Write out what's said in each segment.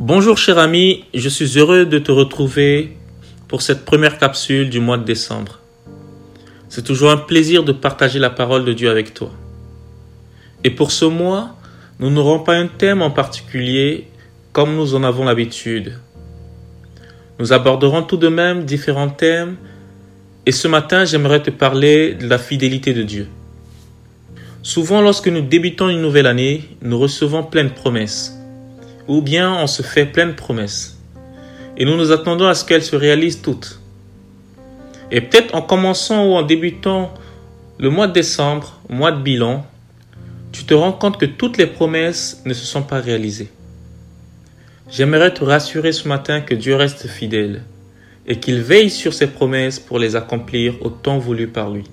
Bonjour cher ami, je suis heureux de te retrouver pour cette première capsule du mois de décembre. C'est toujours un plaisir de partager la parole de Dieu avec toi. Et pour ce mois, nous n'aurons pas un thème en particulier comme nous en avons l'habitude. Nous aborderons tout de même différents thèmes et ce matin j'aimerais te parler de la fidélité de Dieu. Souvent lorsque nous débutons une nouvelle année, nous recevons plein de promesses ou bien on se fait plein de promesses. Et nous nous attendons à ce qu'elles se réalisent toutes. Et peut-être en commençant ou en débutant le mois de décembre, mois de bilan, tu te rends compte que toutes les promesses ne se sont pas réalisées. J'aimerais te rassurer ce matin que Dieu reste fidèle et qu'il veille sur ses promesses pour les accomplir au temps voulu par lui.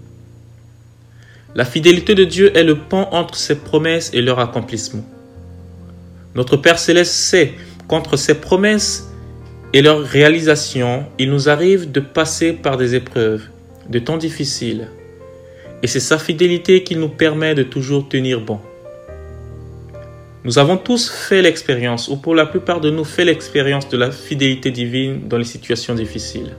La fidélité de Dieu est le pont entre ses promesses et leur accomplissement. Notre Père céleste sait qu'entre ses promesses et leur réalisation, il nous arrive de passer par des épreuves, de temps difficiles. Et c'est sa fidélité qui nous permet de toujours tenir bon. Nous avons tous fait l'expérience, ou pour la plupart de nous fait l'expérience de la fidélité divine dans les situations difficiles.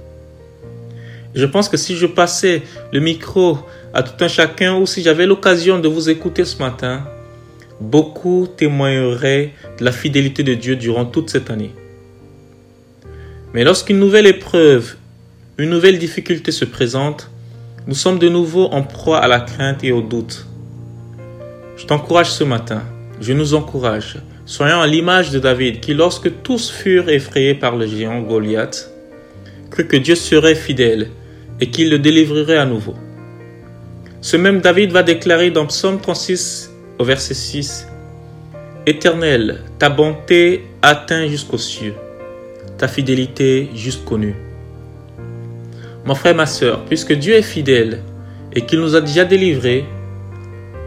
je pense que si je passais le micro à tout un chacun, ou si j'avais l'occasion de vous écouter ce matin, beaucoup témoigneraient de la fidélité de Dieu durant toute cette année. Mais lorsqu'une nouvelle épreuve, une nouvelle difficulté se présente, nous sommes de nouveau en proie à la crainte et au doute. Je t'encourage ce matin, je nous encourage, soyons à l'image de David qui, lorsque tous furent effrayés par le géant Goliath, crut que Dieu serait fidèle et qu'il le délivrerait à nouveau. Ce même David va déclarer dans Psaume 36 au verset 6. Éternel, ta bonté atteint jusqu'aux cieux, ta fidélité jusqu'aux nues. Mon frère, ma soeur, puisque Dieu est fidèle et qu'il nous a déjà délivrés,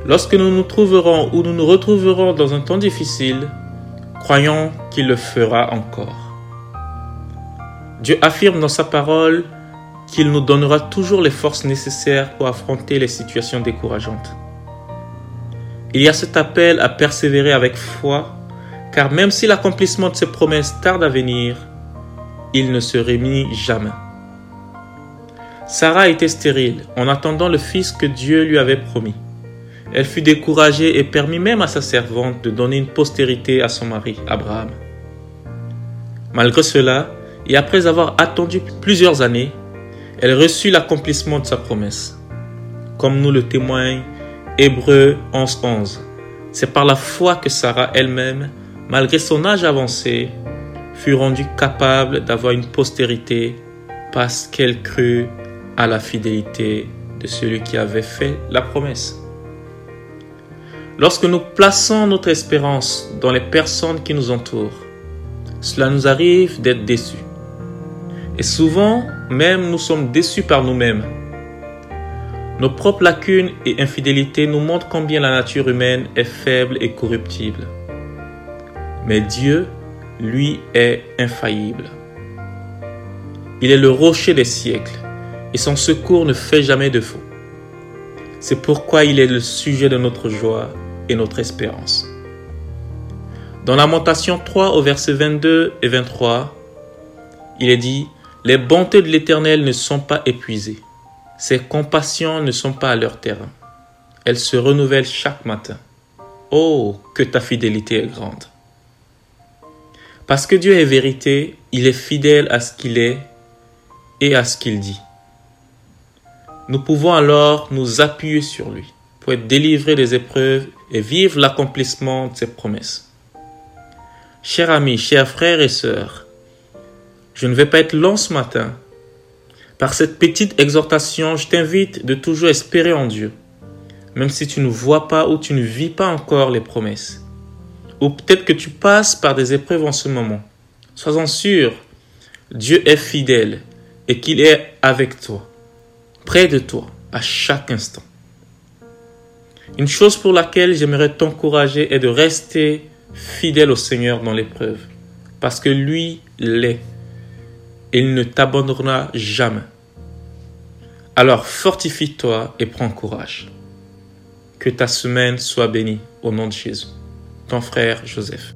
lorsque nous nous trouverons ou nous nous retrouverons dans un temps difficile, croyons qu'il le fera encore. Dieu affirme dans sa parole qu'il nous donnera toujours les forces nécessaires pour affronter les situations décourageantes. Il y a cet appel à persévérer avec foi, car même si l'accomplissement de ses promesses tarde à venir, il ne se remit jamais. Sarah était stérile en attendant le fils que Dieu lui avait promis. Elle fut découragée et permit même à sa servante de donner une postérité à son mari, Abraham. Malgré cela, et après avoir attendu plusieurs années, elle reçut l'accomplissement de sa promesse. Comme nous le témoigne Hébreu 11.11. C'est par la foi que Sarah elle-même, malgré son âge avancé, fut rendue capable d'avoir une postérité parce qu'elle crut à la fidélité de celui qui avait fait la promesse. Lorsque nous plaçons notre espérance dans les personnes qui nous entourent, cela nous arrive d'être déçus. Et souvent, même nous sommes déçus par nous-mêmes nos propres lacunes et infidélités nous montrent combien la nature humaine est faible et corruptible. Mais Dieu, lui, est infaillible. Il est le rocher des siècles et son secours ne fait jamais de faux. C'est pourquoi il est le sujet de notre joie et notre espérance. Dans Lamentation 3 au verset 22 et 23, il est dit, Les bontés de l'Éternel ne sont pas épuisées ses compassions ne sont pas à leur terrain. Elles se renouvellent chaque matin. Oh, que ta fidélité est grande. Parce que Dieu est vérité, il est fidèle à ce qu'il est et à ce qu'il dit. Nous pouvons alors nous appuyer sur lui pour être délivrés des épreuves et vivre l'accomplissement de ses promesses. Chers amis, chers frères et sœurs, je ne vais pas être long ce matin, par cette petite exhortation, je t'invite de toujours espérer en Dieu, même si tu ne vois pas ou tu ne vis pas encore les promesses. Ou peut-être que tu passes par des épreuves en ce moment. Sois-en sûr, Dieu est fidèle et qu'il est avec toi, près de toi, à chaque instant. Une chose pour laquelle j'aimerais t'encourager est de rester fidèle au Seigneur dans l'épreuve, parce que lui l'est il ne t'abandonnera jamais. Alors fortifie-toi et prends courage. Que ta semaine soit bénie au nom de Jésus. Ton frère Joseph.